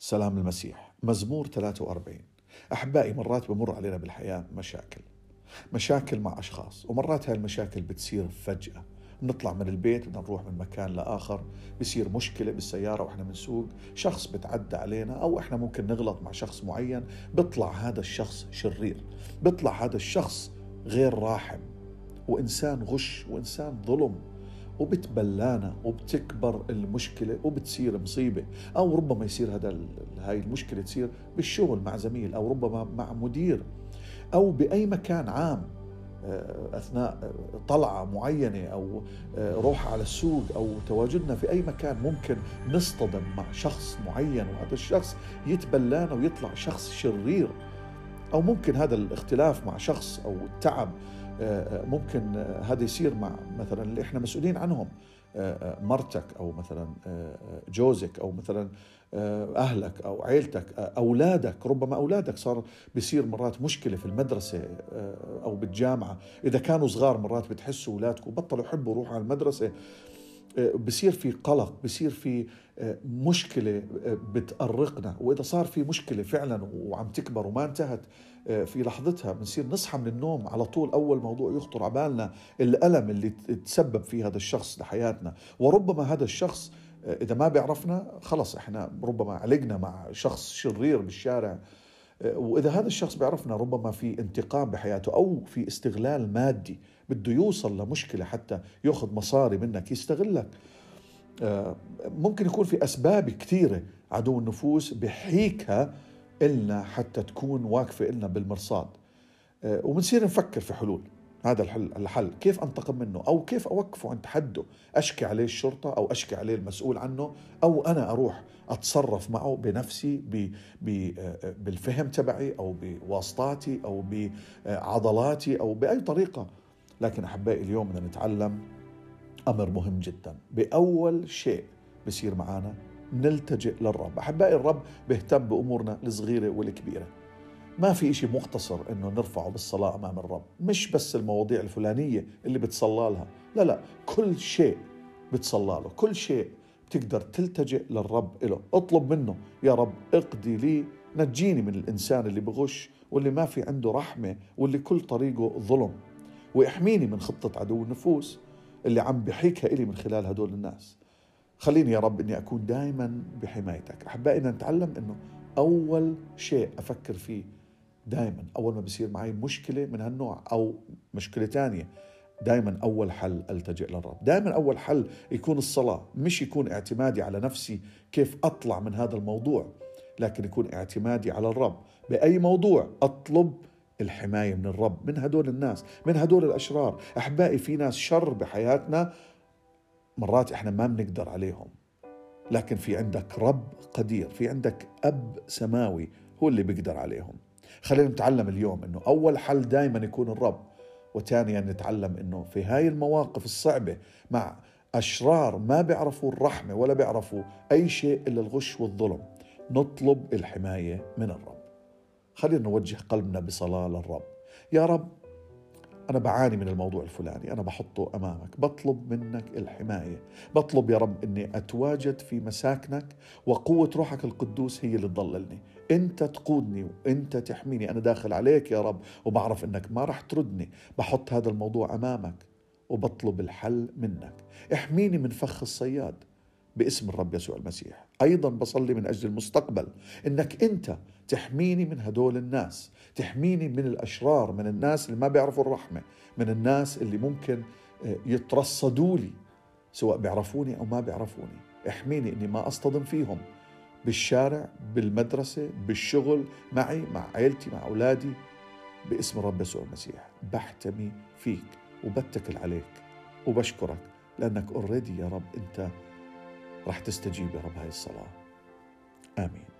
سلام المسيح. مزمور 43 أحبائي مرات بمر علينا بالحياة مشاكل. مشاكل مع أشخاص ومرات هاي المشاكل بتصير فجأة. نطلع من البيت بدنا نروح من مكان لآخر بصير مشكلة بالسيارة وإحنا بنسوق شخص بتعدى علينا أو إحنا ممكن نغلط مع شخص معين بيطلع هذا الشخص شرير. بيطلع هذا الشخص غير راحم. وإنسان غش وإنسان ظلم. وبتبلانا وبتكبر المشكلة وبتصير مصيبة. أو ربما يصير هذا هاي المشكلة تصير بالشغل مع زميل أو ربما مع مدير. أو بأي مكان عام آه، أثناء طلعة معينة أو آه، روحه على السوق أو تواجدنا في أي مكان ممكن نصطدم مع شخص معين وهذا الشخص يتبلانا ويطلع شخص شرير. أو ممكن هذا الاختلاف مع شخص أو التعب آه، آه، ممكن آه، هذا يصير مع مثلا اللي إحنا مسؤولين عنهم مرتك أو مثلا جوزك أو مثلا أهلك أو عيلتك أولادك ربما أولادك صار بيصير مرات مشكلة في المدرسة أو بالجامعة. إذا كانوا صغار مرات بتحسوا اولادكم بطلوا يحبوا يروحوا على المدرسة. بصير في قلق بصير في مشكلة بتأرقنا. وإذا صار في مشكلة فعلا وعم تكبر وما انتهت في لحظتها بنصير نصحى من النوم. على طول أول موضوع يخطر على بالنا الألم اللي تسبب فيه هذا الشخص لحياتنا. وربما هذا الشخص إذا ما بيعرفنا خلص إحنا ربما علقنا مع شخص شرير بالشارع وإذا هذا الشخص بيعرفنا ربما في انتقام بحياته أو في استغلال مادي بده يوصل لمشكلة حتى يأخذ مصاري منك يستغلك. آه، ممكن يكون في أسباب كثيرة عدو النفوس بحيكها إلنا حتى تكون واقفة إلنا بالمرصاد. آه، وبنصير نفكر في حلول. هذا الحل الحل. كيف أنتقم منه؟ أو كيف أوقفه عند حده؟ أشكي عليه الشرطة أو أشكي عليه المسؤول عنه أو أنا أروح أتصرف معه بنفسي بالفهم تبعي أو بواسطاتي أو بعضلاتي أو بأي طريقة. لكن أحبائي اليوم بدنا نتعلم أمر مهم جدا. بأول شيء بصير معنا نلتجئ للرب. أحبائي الرب بيهتم بأمورنا الصغيرة والكبيرة. ما في إشي مختصر إنه نرفعه بالصلاة أمام الرب. مش بس المواضيع الفلانية اللي بتصلى لها. لا لا كل شيء بتصلى له. كل شيء بتقدر تلتجئ للرب له اطلب منه يا رب اقضي لي نجيني من الإنسان اللي بغش واللي ما في عنده رحمة واللي كل طريقه ظلم. واحميني من خطة عدو النفوس اللي عم بحيكها إلي من خلال هدول الناس. خليني يا رب إني أكون دائما بحمايتك. أحبائي نتعلم إنه أول شيء أفكر فيه دائما أول ما بصير معي مشكلة من هالنوع أو مشكلة ثانية دائما أول حل ألتجئ للرب. دائما أول حل يكون الصلاة مش يكون اعتمادي على نفسي كيف أطلع من هذا الموضوع لكن يكون اعتمادي على الرب. بأي موضوع أطلب الحماية من الرب من هدول الناس من هدول الأشرار. أحبائي في ناس شر بحياتنا مرات إحنا ما بنقدر عليهم. لكن في عندك رب قدير في عندك أب سماوي هو اللي بيقدر عليهم. خلينا نتعلم اليوم إنه أول حل دائما يكون الرب وثانيا نتعلم إنه في هاي المواقف الصعبة مع أشرار ما بيعرفوا الرحمة ولا بيعرفوا أي شيء إلا الغش والظلم نطلب الحماية من الرب. خلينا نوجه قلبنا بصلاة للرب. يا رب أنا بعاني من الموضوع الفلاني أنا بحطه أمامك بطلب منك الحماية بطلب يا رب أني أتواجد في مساكنك وقوة روحك القدوس هي اللي تضللني. أنت تقودني وأنت تحميني أنا داخل عليك يا رب وبعرف أنك ما رح تردني. بحط هذا الموضوع أمامك وبطلب الحل منك. احميني من فخ الصياد. باسم الرب يسوع المسيح. أيضا بصلي من أجل المستقبل. إنك أنت تحميني من هدول الناس تحميني من الأشرار من الناس اللي ما بيعرفوا الرحمة من الناس اللي ممكن آه، يترصدوا لي سواء بيعرفوني أو ما بيعرفوني. احميني إني ما أصطدم فيهم. بالشارع بالمدرسة بالشغل معي مع عائلتي مع أولادي باسم الرب يسوع المسيح. بحتمي فيك وبتكل عليك وبشكرك لأنك اوريدي يا رب أنت راح تستجيب يا رب هاي الصلاة. آمين.